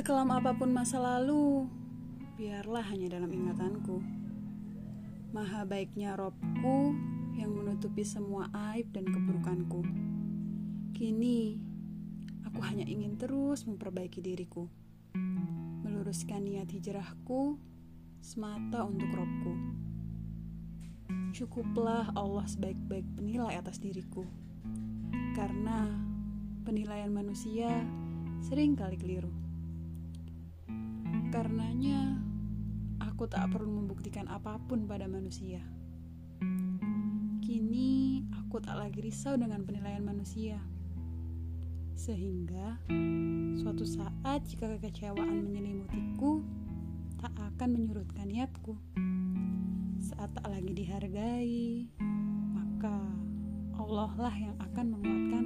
Sekelam apa pun masa lalu, biarlah hanya dalam ingatanku. Maha baiknya Robku yang menutupi semua aib dan keburukanku. Kini, aku hanya ingin terus memperbaiki diriku. Meluruskan niat hijrahku semata untuk Robku. Cukuplah Allah sebaik-baik penilai atas diriku. Karena penilaian manusia sering kali keliru. Karenanya, aku tak perlu membuktikan apa pun pada manusia. Kini, aku tak lagi risau dengan penilaian manusia. Sehingga, suatu saat jika kekecewaan menyelimutiku, tak akan menyurutkan niatku. Saat tak lagi dihargai, maka Allah lah yang akan menguatkan